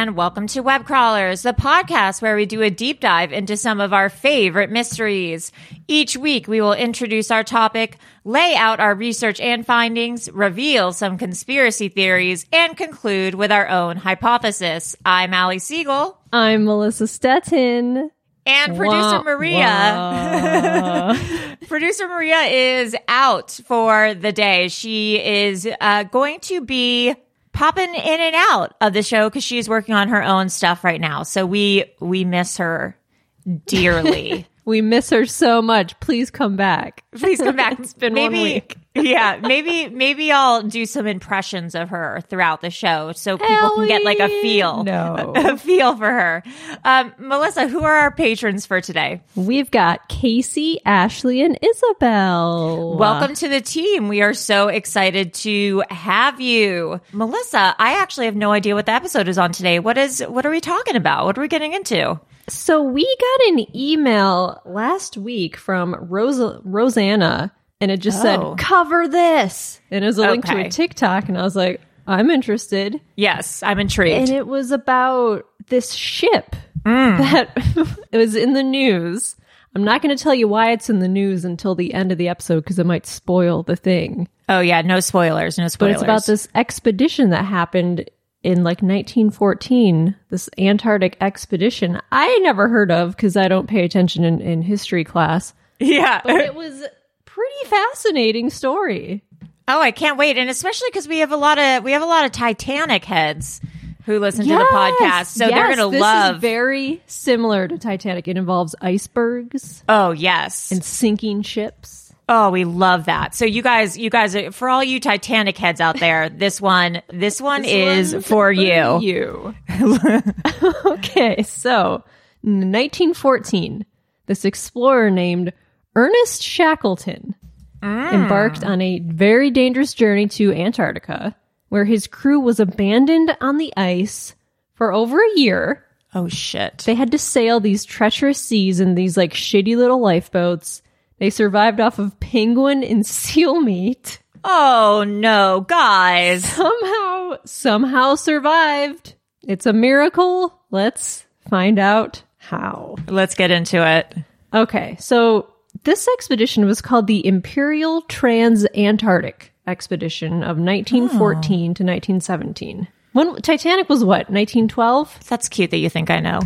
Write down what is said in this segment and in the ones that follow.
And welcome to Web Crawlers, the podcast where we do a deep dive into some of our favorite mysteries. Each week, we will introduce our topic, lay out our research and findings, reveal some conspiracy theories, and conclude with our own hypothesis. I'm Allie Siegel. I'm Melissa Stettin. And producer Wah, Maria. producer Maria is out for the day. She is uh, going to be popping in and out of the show because she's working on her own stuff right now. So we we miss her dearly. We miss her so much. Please come back. Please come back. it's been maybe, one week. Yeah, maybe maybe I'll do some impressions of her throughout the show so people can get like a feel, No. a, feel for her. Um, Melissa, who are our patrons for today? We've got Casey, Ashley, and Isabel. Welcome to the team. We are so excited to have you. Melissa, I actually have no idea what the episode is on today. What is what are we talking about? What are we getting into? So we got an email last week from Rosa- Rosanna, and it just Oh. said, cover this. And it was a link to a TikTok, and I was like, I'm interested. Yes, I'm intrigued. And it was about this ship Mm. that it was in the news. I'm not going to tell you why it's in the news until the end of the episode because it might spoil the thing. oh yeah, no spoilers, no spoilers But it's about this expedition that happened in like 1914, this Antarctic expedition I never heard of because I don't pay attention in, in history class. Yeah. But it was pretty fascinating story. Oh, I can't wait, and especially because we have a lot of we have a lot of Titanic heads who listen to the podcast, so they're gonna this love. Is very similar to Titanic. It involves icebergs oh yes, and sinking ships. oh we love that. So you guys, you guys, for all you Titanic heads out there, this one, this one is for you. For you. okay, so in 1914, this explorer named Ernest Shackleton embarked on a very dangerous journey to Antarctica, where his crew was abandoned on the ice for over a year. Oh shit! They had to sail these treacherous seas in these like shitty little lifeboats. They survived off of penguin and seal meat. Oh no, guys! somehow somehow survived. It's a miracle. Let's find out how. Let's get into it. Okay, so this expedition was called the Imperial Trans-Antarctic Expedition of 1914 to 1917. When Titanic was what? 1912? That's cute that you think I know.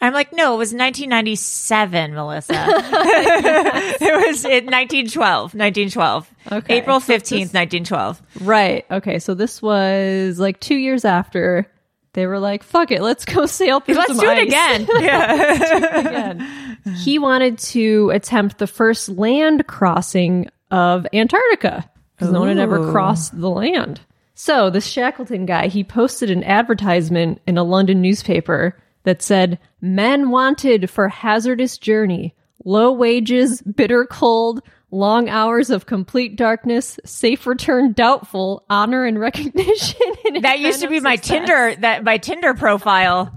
I'm like, no, it was 1997, Melissa. it was in 1912, 1912. Okay. April So 15th, 1912. Right. Okay. So this was like two years after they were like, fuck it, let's go sail through Let's do it ice." again. yeah. again. He wanted to attempt the first land crossing of Antarctica because no one had ever crossed the land. So this Shackleton guy, he posted an advertisement in a London newspaper that said, "Men wanted for hazardous journey, low wages, bitter cold." Long hours of complete darkness, safe return doubtful, honor and recognition. in That used to be my success. Tinder, that my Tinder profile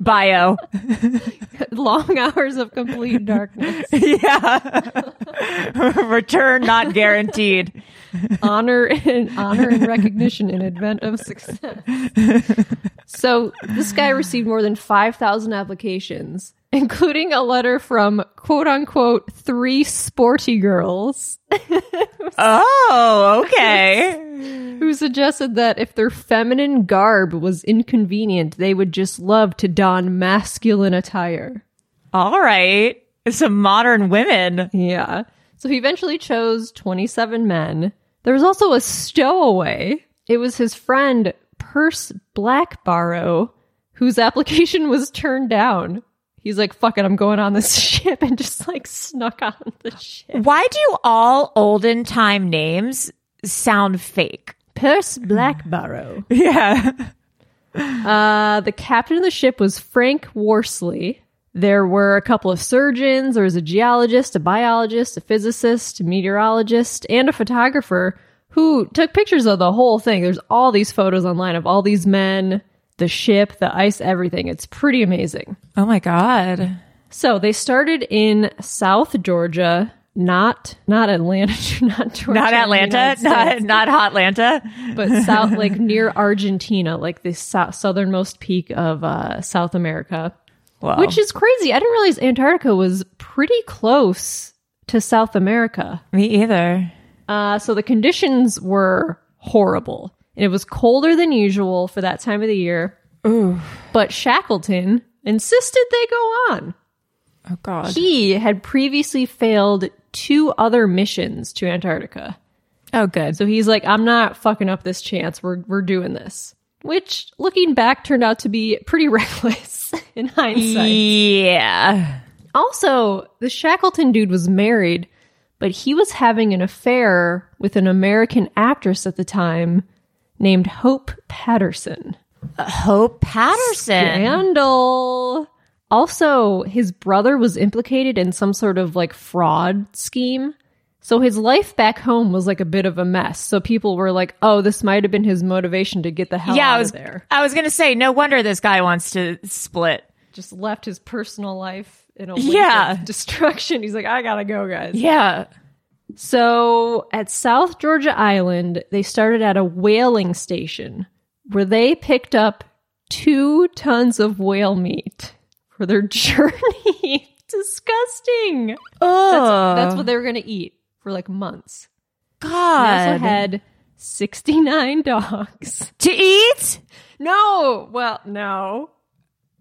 bio. Long hours of complete darkness. yeah. Return not guaranteed. honor and honor and recognition in event of success. so this guy received more than five thousand applications, including a letter from quote unquote three sporty girls Oh, okay. who suggested that if their feminine garb was inconvenient, they would just love to don masculine attire. All right. Some modern women. Yeah. So he eventually chose 27 men. There was also a stowaway. It was his friend Perce Blackborow, whose application was turned down. He's like, fuck it, I'm going on this ship and just like snuck on the ship. Why do all olden time names sound fake? Perce Blackborow. Yeah. Uh, the captain of the ship was Frank Worsley. There were a couple of surgeons. There was a geologist, a biologist, a physicist, a meteorologist, and a photographer who took pictures of the whole thing. There's all these photos online of all these men, the ship, the ice, everything. It's pretty amazing. Oh my God. So they started in South Georgia, not not Atlanta, not Georgia, Not Atlanta. Not, not Hotlanta. but south like near Argentina, like the sou- southernmost peak of uh, South America, Wow. which is crazy. I didn't realize Antarctica was pretty close to South America. Me either. Uh, so the conditions were horrible. And it was colder than usual for that time of the year. But Shackleton insisted they go on. Oh God. He had previously failed two other missions to Antarctica. Oh, good. So he's like, I'm not fucking up this chance. We're we're doing this. Which, looking back, turned out to be pretty reckless in hindsight. Yeah. Also, the Shackleton dude was married, but he was having an affair with an American actress at the time named Hope Patterson. Hope Patterson. Scandal. Also, his brother was implicated in some sort of like fraud scheme. So his life back home was like a bit of a mess. So people were like, "Oh, this might have been his motivation to get the hell yeah, out I was of there." I was gonna say, no wonder this guy wants to split. Just left his personal life in a Yeah. of destruction. He's like, "I gotta go, guys." Yeah. So at South Georgia Island, they started at a whaling station where they picked up two tons of whale meat for their journey. Disgusting. Oh That's what they were going to eat for like months. God, They also had 69 dogs. to eat? No, well, no.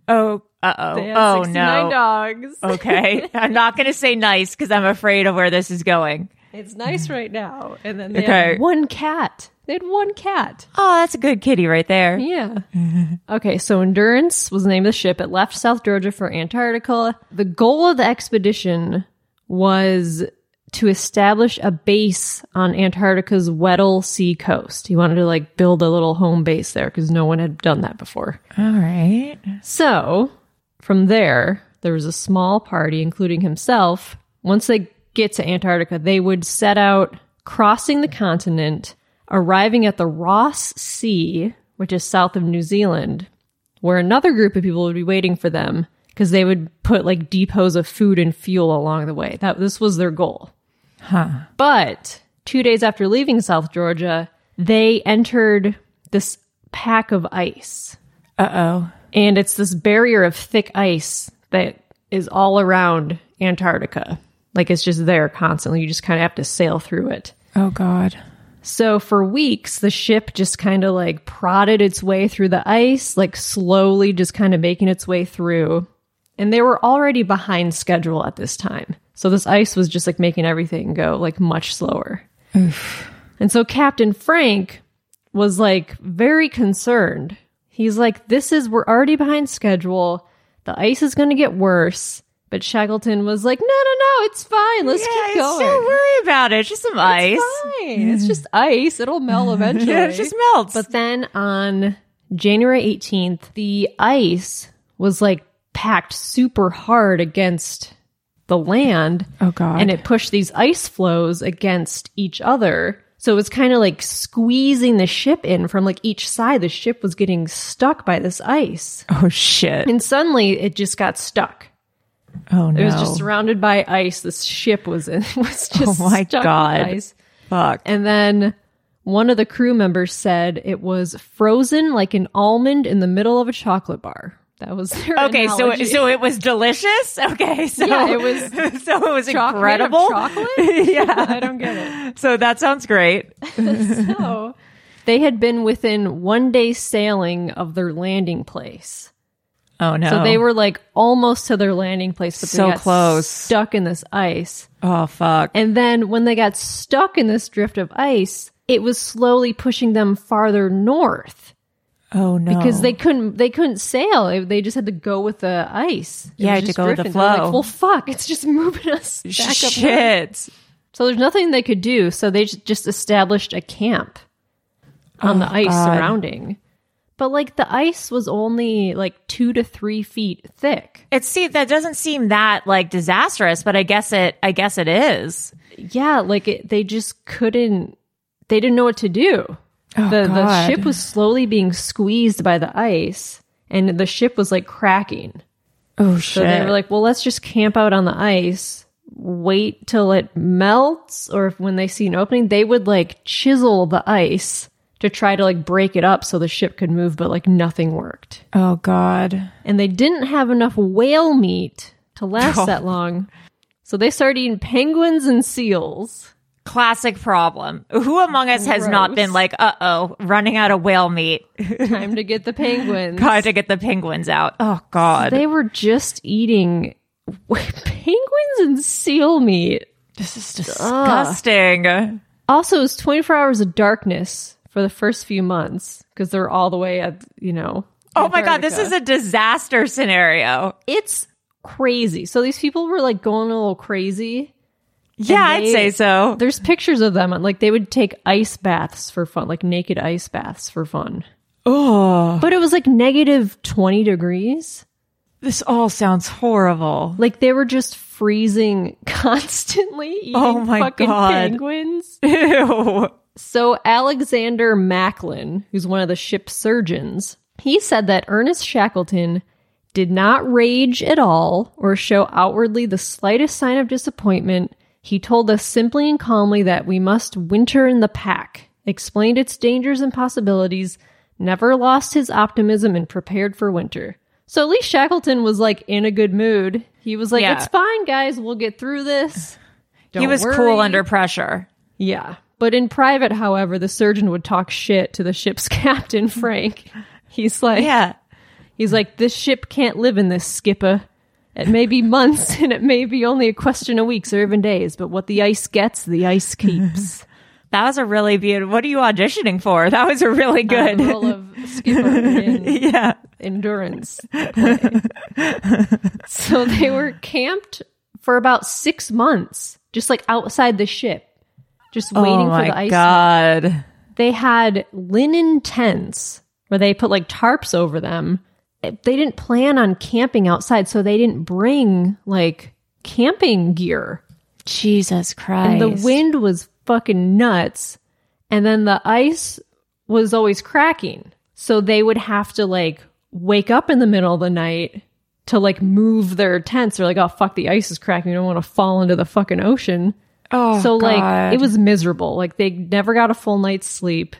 Oh, uh They oh. had Oh 69 no. dogs. Okay. I'm not going to say nice because I'm afraid of where this is going. It's nice right now. And then they Okay. had one cat. They had one cat. Oh, that's a good kitty right there. Yeah. okay, so Endurance was the name of the ship. It left South Georgia for Antarctica. The goal of the expedition was to establish a base on Antarctica's Weddell Sea coast. He wanted to like build a little home base there because no one had done that before. All right. So, from there, there was a small party, including himself. Once they get to Antarctica, they would set out crossing the continent, arriving at the Ross Sea, which is south of New Zealand, where another group of people would be waiting for them because they would put like depots of food and fuel along the way. That this was their goal. But two days after leaving South Georgia, they entered this pack of ice Uh oh. and it's this barrier of thick ice that is all around Antarctica. Like it's just there constantly. You just kind of have to sail through it. Oh God. So for weeks, the ship just kind of like prodded its way through the ice, like slowly just kind of making its way through. And they were already behind schedule at this time. So this ice was just like making everything go like much slower. And so Captain Frank was like very concerned. He's like, this is, we're already behind schedule. The ice is going to get worse. But Shackleton was like, no, no, no, it's fine. Let's yeah, keep going. Don't worry about it. It's just some ice. Fine. It's just ice. It'll melt eventually. Yeah, it just melts. But then on January 18th, the ice was like packed super hard against the land. Oh, God. And it pushed these ice floes against each other. So it was kind of like squeezing the ship in from like each side. The ship was getting stuck by this ice. oh shit. And suddenly it just got stuck. Oh no. It was just surrounded by ice. This ship was in was oh, just Oh, my God. ice. Fuck. And then one of the crew members said it was frozen like an almond in the middle of a chocolate bar. That was Okay, so analogy. it, so it was delicious. Okay, so Yeah, it was so it was Choc- made of incredible. chocolate? yeah, I don't get it. So that sounds great. So they had been within one day sailing of their landing place. Oh no. So they were like almost to their landing place, but So close. stuck in this ice. Oh fuck. And then when they got stuck in this drift of ice, it was slowly pushing them farther north Oh no. because they couldn't they couldn't sail. They just had to go with the ice. It Yeah, to just go with the flow. Like, well, fuck, it's just moving us back up. shit. So there's nothing they could do. So they just established a camp on the oh, ice Oh, God. surrounding. But like the ice was only like two to three feet thick. It see that doesn't seem that like disastrous, but I guess it. I guess it is. Yeah, like it, they just couldn't. They didn't know what to do. Oh, the the ship was slowly being squeezed by the ice, and the ship was like cracking. Oh shit! So they were like, "Well, let's just camp out on the ice, wait till it melts, or if when they see an opening, they would like chisel the ice to try to like break it up so the ship could move, but like nothing worked. oh god. And they didn't have enough whale meat to last Oh. that long, so they started eating penguins and seals. Classic problem. Who among us has not been like, uh oh, running out of whale meat? Time to get the penguins. Time to get the penguins out. Oh god. They were just eating penguins and seal meat. this is disgusting. Also, it was 24 hours of darkness for the first few months because they're all the way at, you know. Oh my god, this is a disaster scenario. It's crazy. So these people were like going a little crazy. Yeah, And I'd say so. There's pictures of them. Like they would take ice baths for fun, like naked ice baths for fun. Oh, But it was like negative 20 degrees. this all sounds horrible. Like they were just freezing constantly eating Oh my fucking God. penguins. Ew. So Alexander Macklin, who's one of the ship's surgeons, he said that Ernest Shackleton did not rage at all or show outwardly the slightest sign of disappointment. He told us simply and calmly that we must winter in the pack, explained its dangers and possibilities, never lost his optimism and prepared for winter. So at least Shackleton was like in a good mood. He was like, Yeah. "It's fine, guys. We'll get through this." he Don't was worry." cool under pressure. Yeah. But in private, however, the surgeon would talk shit to the ship's captain, Frank. He's like, Yeah. he's like, this ship can't live in this skipper. It may be months and it may be only a question of weeks or even days, but what the ice gets, the ice keeps. That was a really beautiful. What are you auditioning for? That was a really good. Role of skipper in yeah. endurance. so they were camped for about six months, just like outside the ship, just oh waiting oh for the ice. god. they had linen tents where they put like tarps over them. They didn't plan on camping outside, so they didn't bring like camping gear. Jesus Christ. And the wind was fucking nuts. And then the ice was always cracking. So they would have to like wake up in the middle of the night to like move their tents. They're like, oh fuck, the ice is cracking. We don't want to fall into the fucking ocean. Oh, so God. like it was miserable. Like they never got a full night's sleep.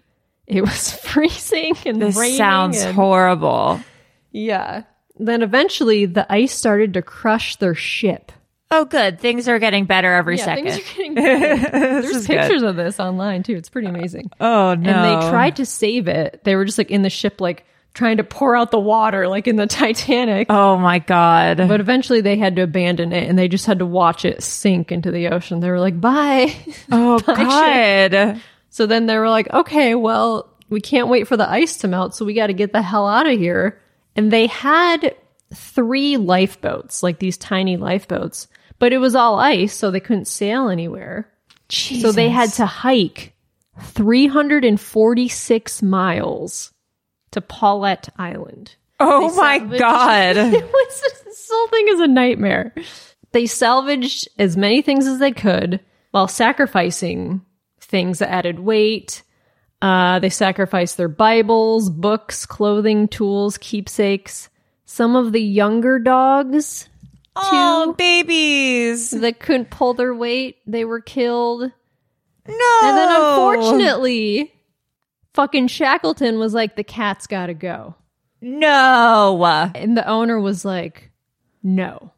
It was freezing and This sounds and- horrible. Yeah. Then eventually the ice started to crush their ship. Oh, good. Things are getting better every Yeah, second. things are getting better. There's is good. pictures of this online too. It's pretty amazing. oh no. And they tried to save it. They were just like in the ship, like trying to pour out the water like in the Titanic. Oh my god. But eventually they had to abandon it and they just had to watch it sink into the ocean. They were like, bye. oh Bye, ship. god. So then they were like, okay, well, we can't wait for the ice to melt, so we got to get the hell out of here. And they had three lifeboats, like these tiny lifeboats, but it was all ice, so they couldn't sail anywhere. So they had to hike 346 miles to Paulet Island. Oh They my salvaged- god. it was this whole thing is a nightmare. They salvaged as many things as they could while sacrificing things that added weight. Uh, they sacrificed their Bibles, books, clothing, tools, keepsakes. Some of the younger dogs oh, babies. that couldn't pull their weight, they were killed. No. And then unfortunately, fucking Shackleton was like, the cat's gotta go. No. And the owner was like, no.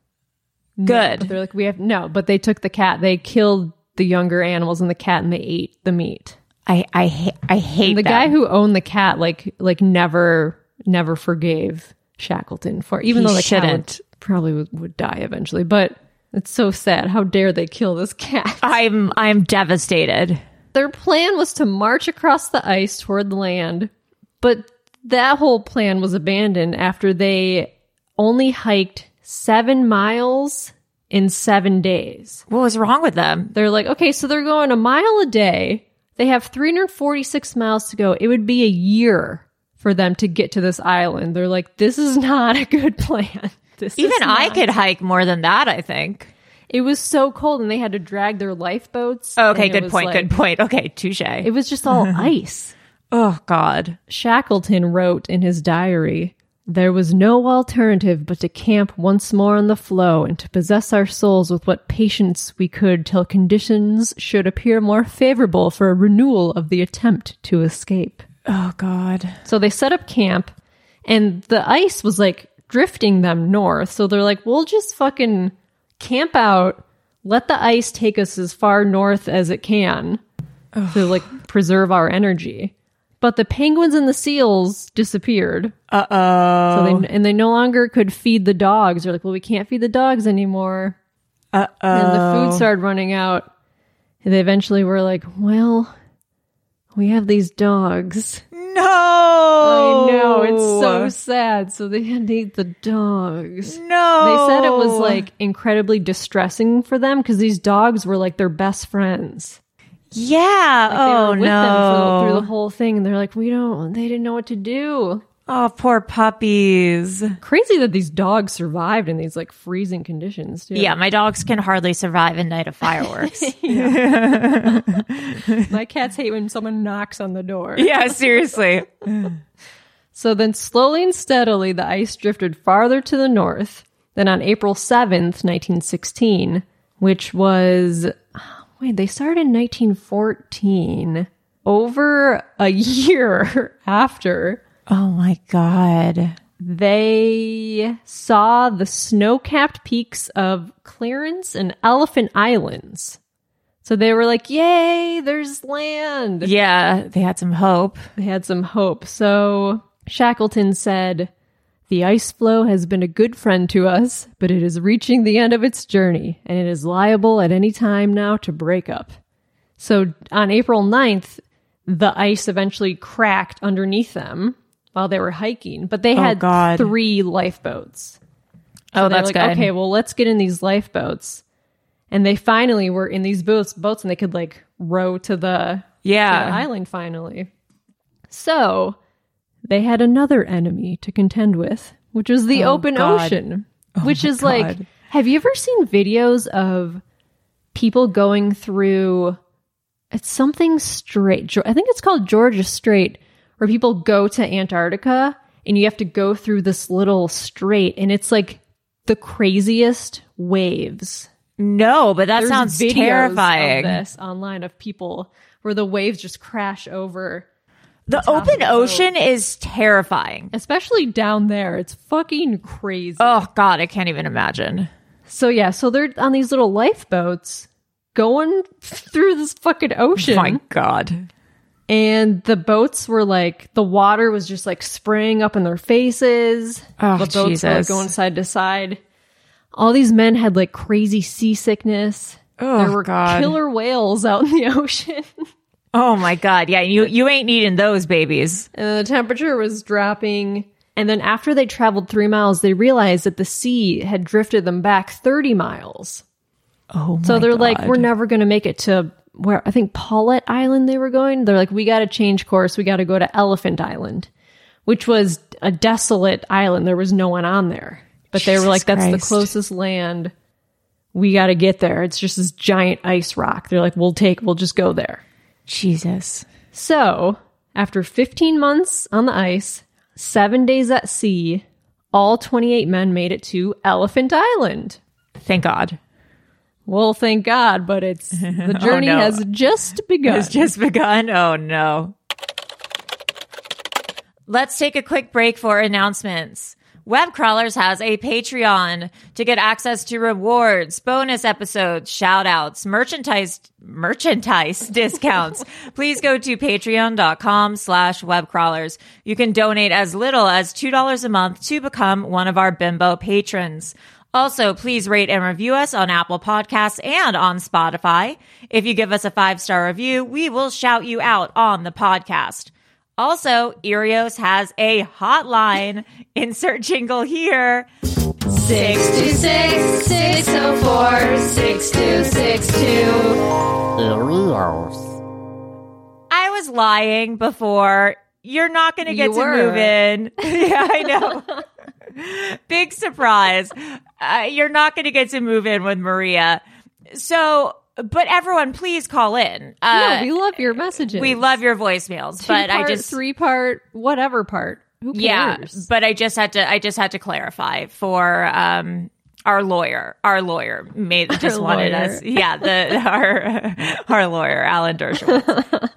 No. Good. But they're like, we have no, but they took the cat. They killed the younger animals and the cat and they ate the meat. I I hate I hate And the them. guy who owned the cat like like never never forgave Shackleton for even He though the cat shouldn't. would, probably would, would die eventually. But it's so sad. How dare they kill this cat? I'm I'm devastated. Their plan was to march across the ice toward the land, but that whole plan was abandoned after they only hiked seven miles in seven days. What was wrong with them? They're like, okay, so they're going a mile a day. They have 346 miles to go. It would be a year for them to get to this island. They're like, this is not a good plan. This is Even I could hike more than that, I think. It was so cold and they had to drag their lifeboats. Oh, okay, good point. like- good point. Okay, touche. It was just all ice. oh god. Shackleton wrote in his diary, There was no alternative but to camp once more on the floe and to possess our souls with what patience we could till conditions should appear more favorable for a renewal of the attempt to escape. Oh god. So they set up camp, and the ice was like drifting them north. So they're like, we'll just fucking camp out, let the ice take us as far north as it can to like preserve our energy. But the penguins and the seals disappeared. Uh oh. So they and they no longer could feed the dogs. They're like, well, we can't feed the dogs anymore. Uh oh. And the food started running out. And they eventually were like, well, we have these dogs. No. I know it's so sad. So they had to eat the dogs. No. They said it was like incredibly distressing for them because these dogs were like their best friends. Yeah. They oh no. through the whole thing, and they're like, we don't. They didn't know what to do. oh, poor puppies. Crazy that these dogs survived in these like freezing conditions. Too. Yeah, my dogs can hardly survive a night of fireworks. my cats hate when someone knocks on the door. yeah, seriously. So then, slowly and steadily, the ice drifted farther to the north. Then on April 7th, 1916, which was, wait, they started in 1914, over a year after, Oh my god. they saw the snow capped peaks of Clarence and Elephant Islands. So they were like, yay, there's land. Yeah, they had some hope. They had some hope. So Shackleton said, The ice floe has been a good friend to us, but it is reaching the end of its journey, and it is liable at any time now to break up. So on April 9th, the ice eventually cracked underneath them while they were hiking, but they Oh, had God. three lifeboats. Oh, that's like, good. Okay, well, let's get in these lifeboats. And they finally were in these boats, boats, and they could like row to the, Yeah. to the island finally. So they had another enemy to contend with, which was the Oh, open God. ocean, oh, which my is like, have you ever seen videos of people going through? It's something straight. I think it's called Georgia Strait, where people go to Antarctica and you have to go through this little strait, and it's like the craziest waves. No, but that There's sounds terrifying. Of this online of people where the waves just crash over, The open boat. ocean is terrifying. especially down there. It's fucking crazy. Oh god, I can't even imagine. So yeah, so they're on these little lifeboats going through this fucking ocean. My god. And the boats were like, the water was just like spraying up in their faces. Oh, the boats were like, going side to side. All these men had like crazy seasickness. Oh, there were God. killer whales out in the ocean. Oh my god. Yeah, you you ain't needing those babies. and the temperature was dropping. And then after they traveled three miles, they realized that the sea had drifted them back 30 miles. Oh So they're like, we're never going to make it to where I think Paulet Island they were going. They're like, we got to change course. We got to go to Elephant Island, which was a desolate island. There was no one on there. But they were like, that's the closest land. We got to get there. It's just this giant ice rock. They're like, we'll take, we'll just go there. Jesus. So, after 15 months on the ice, seven days at sea, all 28 men made it to Elephant Island. Thank God. Well, thank God, but it's the oh, journey no. has just begun. It's just begun. Oh no. Let's take a quick break for announcements. Web Crawlers has a Patreon to get access to rewards, bonus episodes, shout outs, merchandise, merchandise discounts. Please go to patreon.com slash webcrawlers. You can donate as little as $2 a month to become one of our bimbo patrons. Also, please rate and review us on Apple Podcasts and on Spotify. If you give us a five star review, we will shout you out on the podcast. Also, Erios has a hotline. Insert jingle here. 626 604 6262. I was lying before. You're not going to get You to were. move in. yeah, I know. Big surprise. Uh, you're not going to get to move in with Maria. So, but everyone, please call in. Uh, no, we love your messages. we love your voicemails, Two but I just three part, whatever part. Who cares? Yeah, but I just had to. I just had to clarify for um our lawyer. Our lawyer made just wanted lawyer. us. Yeah, the our our lawyer Alan Dershowitz.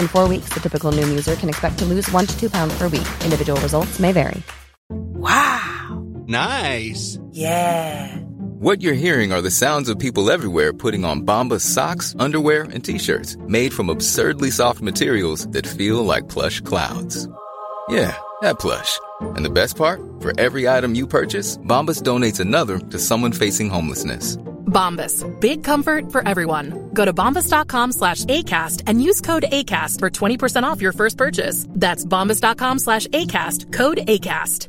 In four weeks, the typical Noom user can expect to lose one to two pounds per week. Individual results may vary. Wow! Nice. Yeah. What you're hearing are the sounds of people everywhere putting on Bombas socks, underwear, and t-shirts made from absurdly soft materials that feel like plush clouds. Yeah, that plush. And the best part? For every item you purchase, Bombas donates another to someone facing homelessness. Bombas. Big comfort for everyone. Go to bombas.com slash ACAST and use code ACAST for 20% off your first purchase. That's bombas.com slash ACAST. Code ACAST.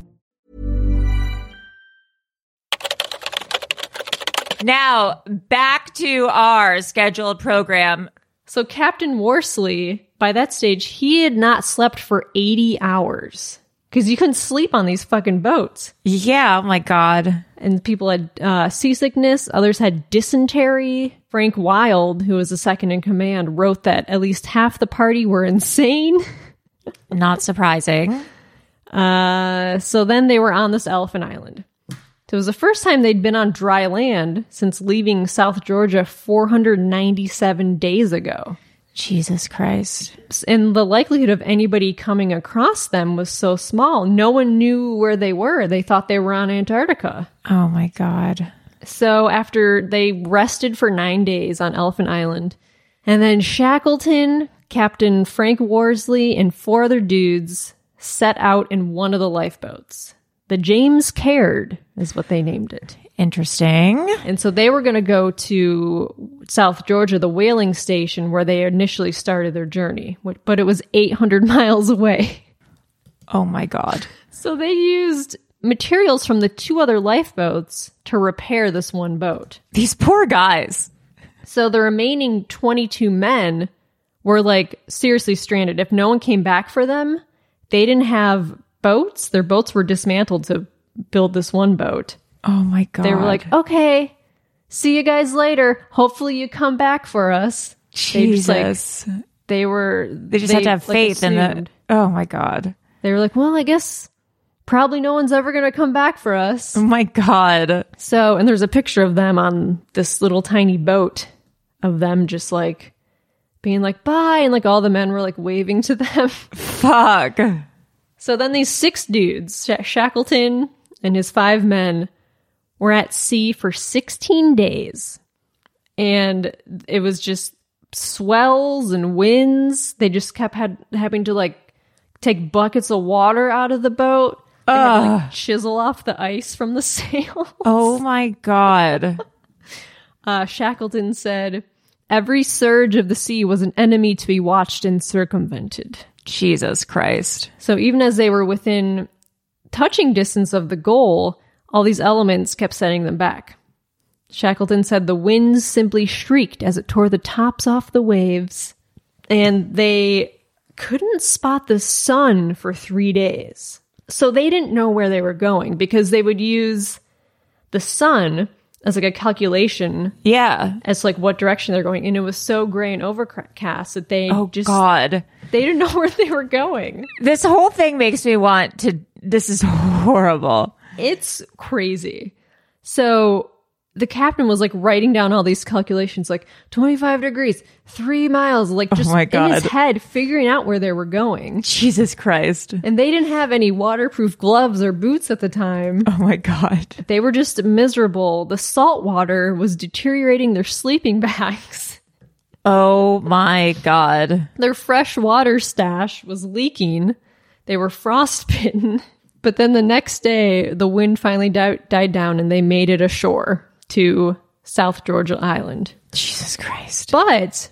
now back to our scheduled program. So Captain Worsley, by that stage, he had not slept for 80 hours because you couldn't sleep on these fucking boats. Yeah. Oh my god. And people had uh, seasickness. Others had dysentery. Frank Wild, who was the second in command, wrote that at least half the party were insane. Not surprising. Uh, so then they were on this elephant island. So it was the first time they'd been on dry land since leaving South Georgia 497 days ago. Jesus Christ. And the likelihood of anybody coming across them was so small. No one knew where they were. They thought they were on Antarctica. Oh my God. So after they rested for nine days on Elephant Island, and then Shackleton, Captain Frank Worsley, and four other dudes set out in one of the lifeboats. The James Caird is what they named it. Interesting. And so they were going to go to South Georgia, the whaling station where they initially started their journey, but it was 800 miles away. Oh my God. So they used materials from the two other lifeboats to repair this one boat. These poor guys. So the remaining 22 men were like seriously stranded. If no one came back for them, they didn't have boats. Their boats were dismantled to build this one boat. Oh my God. They were like, okay, see you guys later. Hopefully you come back for us. Jesus. They, just, like, they were. They just had to have like, faith in assumed. the. Oh my God. They were like, well, I guess probably no one's ever going to come back for us. Oh my God. So, and there's a picture of them on this little tiny boat of them just like being like, bye. And like all the men were like waving to them. Fuck. So then these six dudes, Sha- Shackleton and his five men, were at sea for 16 days. And it was just swells and winds. They just kept had, having to like take buckets of water out of the boat. They had to, like, chisel off the ice from the sail. Oh my God. Uh, Shackleton said, Every surge of the sea was an enemy to be watched and circumvented. Jesus Christ. So even as they were within touching distance of the goal, all these elements kept setting them back. Shackleton said the winds simply shrieked as it tore the tops off the waves, and they couldn't spot the sun for three days. So they didn't know where they were going because they would use the sun as like a calculation Yeah. as like what direction they're going and it was so gray and overcast that they Oh just God. they didn't know where they were going This whole thing makes me want to. This is horrible. It's crazy so the captain was like writing down all these calculations like 25 degrees three miles like oh just Oh in his head figuring out where they were going Jesus Christ. and they didn't have any waterproof gloves or boots at the time Oh my God. they were just miserable the salt water was deteriorating their sleeping bags Oh my God. Their fresh water stash was leaking. They were frostbitten. But then the next day, the wind finally di- died down and they made it ashore to South Georgia Island. Jesus Christ. But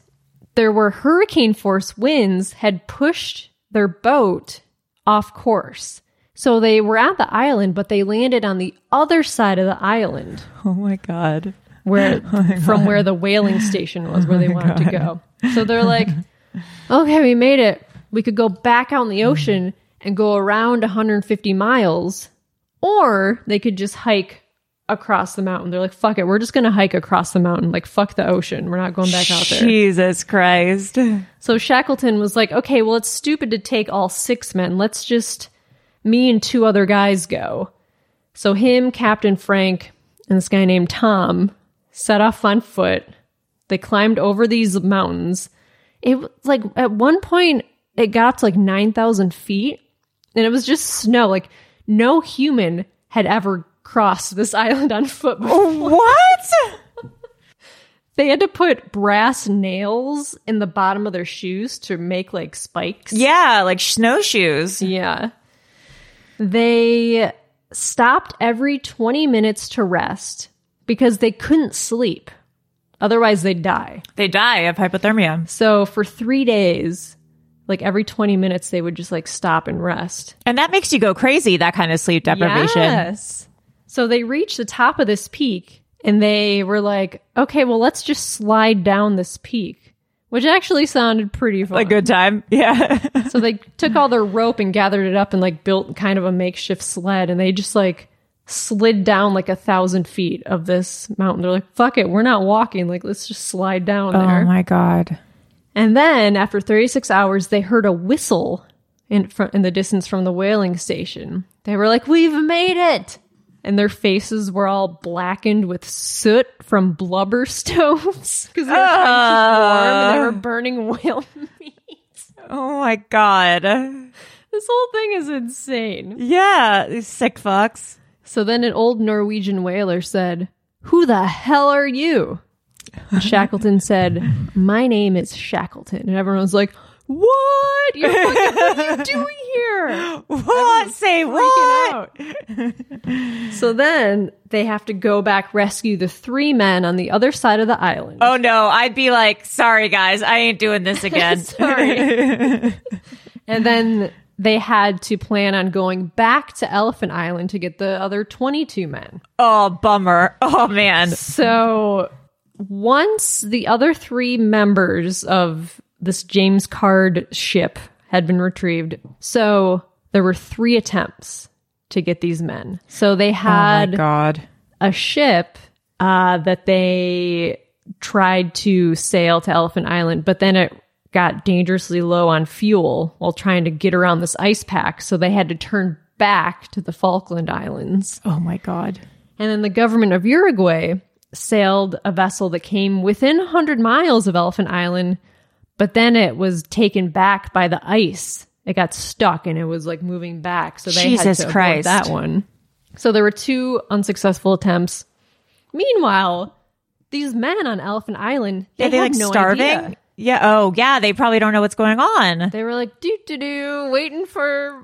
there were hurricane force winds had pushed their boat off course. So they were at the island, but they landed on the other side of the island Oh my God. where oh from where the whaling station was where oh they wanted to go. So they're like, okay, we made it. We could go back out in the ocean and go around 150 miles, or they could just hike across the mountain. They're like, fuck it, we're just gonna hike across the mountain. Like, fuck the ocean. We're not going back out there. Jesus Christ. So Shackleton was like, okay, well, it's stupid to take all six men. Let's just, me and two other guys go. So him, Captain Frank, and this guy named Tom set off on foot. They climbed over these mountains. It was like, at one point, it got up to like 9,000 feet and it was just snow. Like, no human had ever crossed this island on foot before. Oh, what? They had to put brass nails in the bottom of their shoes to make like spikes. Yeah, like snowshoes. Yeah. They stopped every 20 minutes to rest because they couldn't sleep. Otherwise, they'd die. They die of hypothermia. So for three days, like every 20 minutes, they would just like stop and rest. And that makes you go crazy, that kind of sleep deprivation. Yes. So they reached the top of this peak and they were like, okay, well, let's just slide down this peak, which actually sounded pretty fun. A good time. Yeah. so they took all their rope and gathered it up and like built kind of a makeshift sled and they just like slid down like a thousand feet of this mountain. They're like, fuck it, we're not walking. Like, let's just slide down there. oh my God. And then after 36 hours, they heard a whistle in front in the distance from the whaling station. They were like, "We've made it!" and their faces were all blackened with soot from blubber stoves because they were trying to keep warm and they were ah. burning whale meat. Oh my god. This whole thing is insane. Yeah, these sick fucks. So then an old Norwegian whaler said, Who the hell are you? Shackleton said, My name is Shackleton. And everyone was like, What? You're fucking, what are you doing here? What? Say what? So then they have to go back rescue the three men on the other side of the island. Oh no, I'd be like, sorry guys, I ain't doing this again. Sorry. and then they had to plan on going back to Elephant Island to get the other 22 men. oh, bummer. Oh man. So once the other three members of this James Caird ship had been retrieved, so there were three attempts to get these men. So they had oh god. a ship uh, that they tried to sail to Elephant Island, but then it got dangerously low on fuel while trying to get around this ice pack. So they had to turn back to the Falkland Islands. Oh my god. And then the government of Uruguay sailed a vessel that came within 100 miles of Elephant Island, but then it was taken back by the ice. It got stuck and it was like moving back. So they Jesus had to Christ. that one. So there were two unsuccessful attempts. Meanwhile, these men on Elephant Island, they, Are they like no starving? idea. Yeah. Oh yeah, they probably don't know what's going on. They were like, doo doo doo, waiting for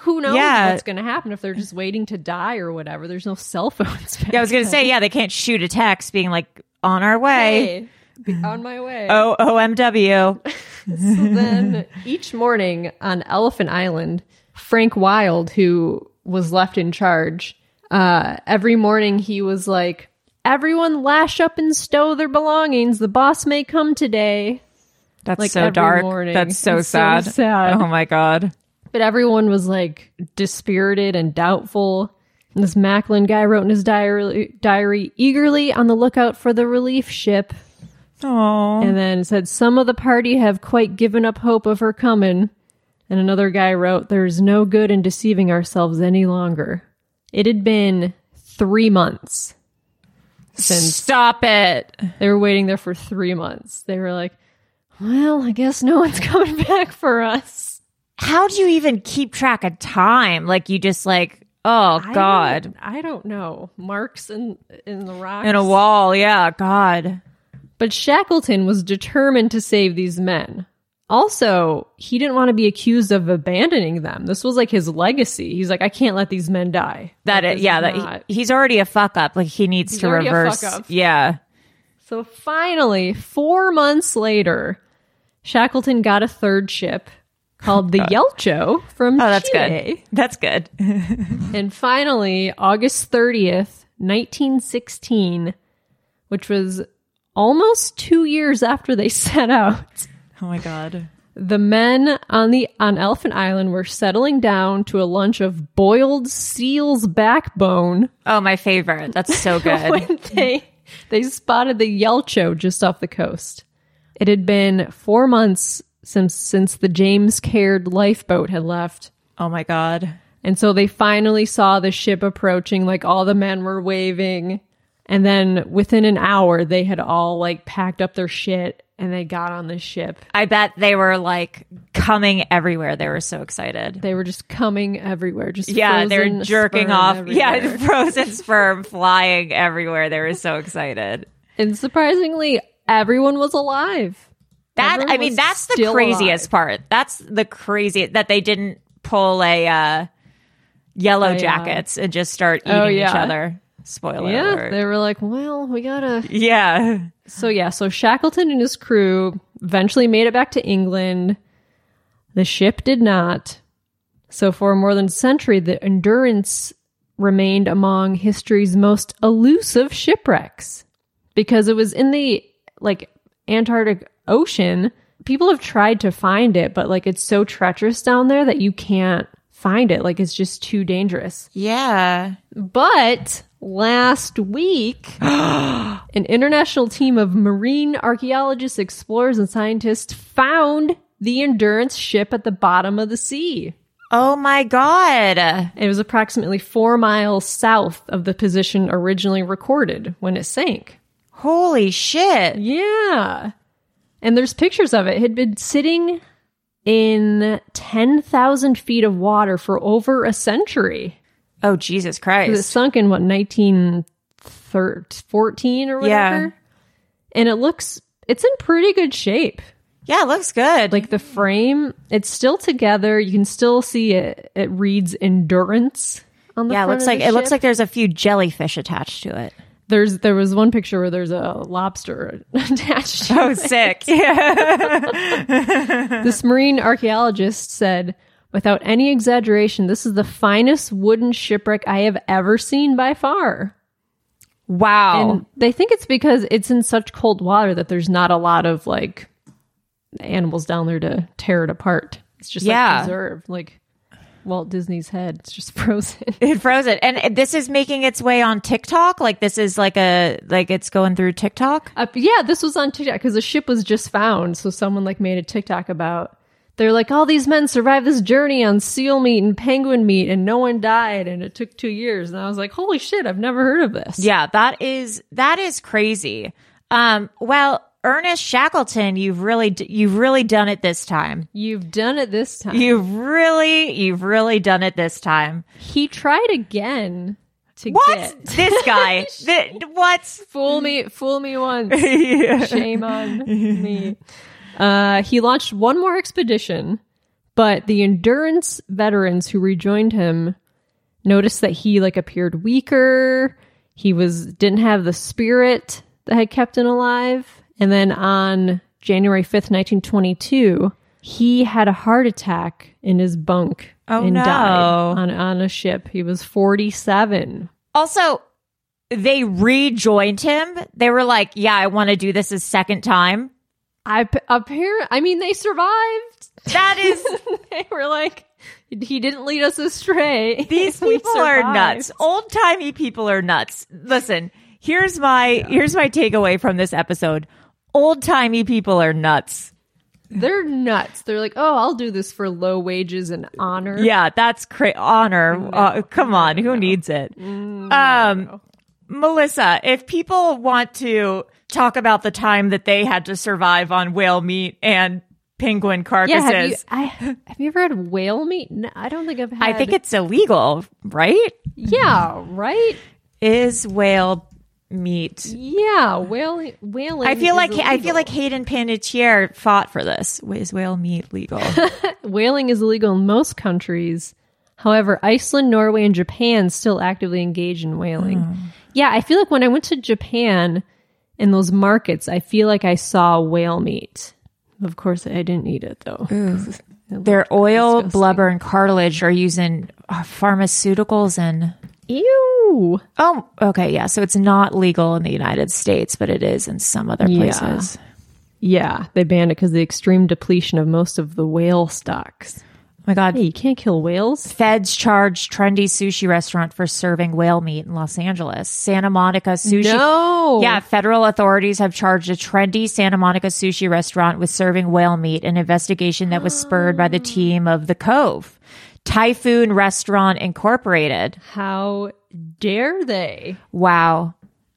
who knows Yeah. what's going to happen if they're just waiting to die or whatever. There's no cell phones. Yeah, I was gonna say, yeah, they can't shoot a text being like on our way. Hey, on my way. Oh, OMW. So then each morning on Elephant Island, Frank Wild, who was left in charge, uh, every morning he was like, Everyone lash up and stow their belongings. The boss may come today. That's Like so dark. morning. That's so It's so sad. sad. Oh my god. But everyone was like dispirited and doubtful. And this Macklin guy wrote in his diary, diary eagerly on the lookout for the relief ship. Oh. And then said, Some of the party have quite given up hope of her coming. And another guy wrote, There's no good in deceiving ourselves any longer. It had been three months since Stop it. they were waiting there for three months. They were like, Well, I guess no one's coming back for us. How do you even keep track of time? Like you just like, oh I god. don't- I don't know. Marks in in the rocks. In a wall, yeah, god. But Shackleton was determined to save these men. Also, he didn't want to be accused of abandoning them. This was like his legacy. He's like, I can't let these men die. That Like, it, yeah, is that he- he's already a fuck up. Like he needs He's to reverse. fuck up. Yeah. So finally, four months later, Shackleton got a third ship called the uh, Yelcho from Oh, that's Chile. good. That's good. And finally, August 30th, 1916, which was almost two years after they set out, oh my god. the men on the on Elephant Island were settling down to a lunch of boiled seal's backbone Oh, my favorite. That's so good. when they they spotted the Yelcho just off the coast. It had been four months since since the James Caird lifeboat had left. oh my god. And so they finally saw the ship approaching, like all the men were waving. And then within an hour, they had all like packed up their shit and they got on the ship. I bet they were like coming everywhere. They were so excited. They were just coming everywhere, just yeah, they frozen were jerking off. everywhere. Yeah, frozen sperm flying everywhere. They were so excited. and surprisingly, everyone was alive. That Everyone I mean, that's the craziest alive. part. That's the craziest that they didn't pull a uh, yellow uh, jackets and just start eating Oh, each other. Spoiler yeah, alert. they were like, well, we gotta. Yeah. So yeah, so Shackleton and his crew eventually made it back to England. The ship did not. So for more than a century, the Endurance remained among history's most elusive shipwrecks because it was in the like Antarctic Ocean. People have tried to find it, but like it's so treacherous down there that you can't find it. Like it's just too dangerous. Yeah. But last week, an international team of marine archaeologists, explorers, and scientists found the Endurance ship at the bottom of the sea. Oh my god. It was approximately four miles south of the position originally recorded when it sank. Holy shit. Yeah. And there's pictures of it. It had been sitting in 10,000 feet of water for over a century. Oh, Jesus Christ. It sunk in what, 1914 or whatever? Yeah. And it looks, it's in pretty good shape. Yeah, it looks good. Like the frame, it's still together. You can still see it. It reads endurance on the yeah, it looks like it looks like there's a few jellyfish attached to it. There's there was one picture where there's a lobster attached. To Oh, it. sick. Yeah. This marine archaeologist said, without any exaggeration, this is the finest wooden shipwreck I have ever seen by far. wow. And they think it's because it's in such cold water that there's not a lot of like animals down there to tear it apart. It's just Yeah. like preserved, like Walt Disney's head. It's just frozen. it froze it. And this is making its way on TikTok? Like this is like a like it's going through TikTok? Uh, yeah, this was on TikTok because the ship was just found. So someone like made a TikTok about. They're like, all these men survived this journey on seal meat and penguin meat, and no one died, and it took two years. And I was like, holy shit, I've never heard of this. Yeah, that is that is crazy. Um well, Ernest Shackleton, you've really you've really done it this time. You've done it this time. You've really you've really done it this time. he tried again to What? get This guy. Th- what? fool me, fool me once. Shame on me. Uh, he launched one more expedition, but the endurance veterans who rejoined him noticed that he like appeared weaker. He was didn't have the spirit that had kept him alive. And then on January fifth, nineteen twenty two, he had a heart attack in his bunk Oh, and no. died on on a ship. He was forty seven. Also, they rejoined him. They were like, "Yeah, I want to do this a second time." I apparent. I mean, they survived. That is they were like, he didn't lead us astray. These people are nuts. Old timey people are nuts. Listen, here's my here's my takeaway from this episode. Old timey people are nuts. They're nuts. They're like, oh, I'll do this for low wages and honor. Yeah, that's cra- honor. Uh, come on, who needs it? Um, Melissa, if people want to talk about the time that they had to survive on whale meat and penguin carcasses, Yeah, have you, I, have you ever had whale meat? No, I don't think I've had. I think it's illegal, right? yeah, right. Is whale meat? Yeah, whale whaling. I feel like I feel like Hayden Panettiere fought for this. Is whale meat legal? whaling is illegal in most countries. However, Iceland, Norway, and Japan still actively engage in whaling. Hmm. Yeah, I feel like when I went to Japan in those markets, I feel like I saw whale meat. Of course, I didn't eat it though. it Their oil, disgusting. blubber, and cartilage are used in uh, pharmaceuticals and. Ew. Oh, okay, yeah. So it's not legal in the United States, but it is in some other places. Yeah, they banned it because the extreme depletion of most of the whale stocks. Oh my God. Hey, you can't kill whales. Feds charged trendy sushi restaurant for serving whale meat in Los Angeles. Santa Monica sushi. No. Yeah, federal authorities have charged a trendy Santa Monica sushi restaurant with serving whale meat, an investigation that was spurred by the team of The Cove. Typhoon Restaurant Incorporated. How dare they? Wow.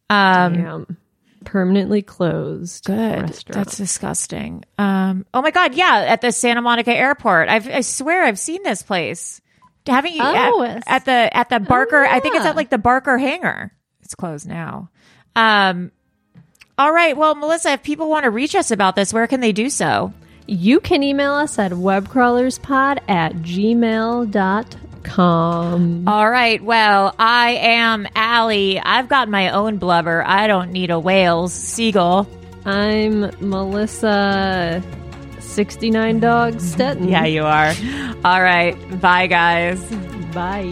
Um, Damn. Permanently closed. Good. restaurant. That's disgusting. Um, oh my God. Yeah. At the Santa Monica airport. I've, I swear I've seen this place. Haven't you? Oh, at, at the, at the Barker, I think it's at like the Barker hangar. It's closed now. Um, all right. Well, Melissa, if people want to reach us about this, where can they do so? You can email us at webcrawlerspod at gmail.com. All right. Well, I am Allie. I've got my own blubber. I don't need a whale's seagull. I'm Melissa 69 Dogs Stetten. Yeah, you are. All right. Bye, guys. Bye.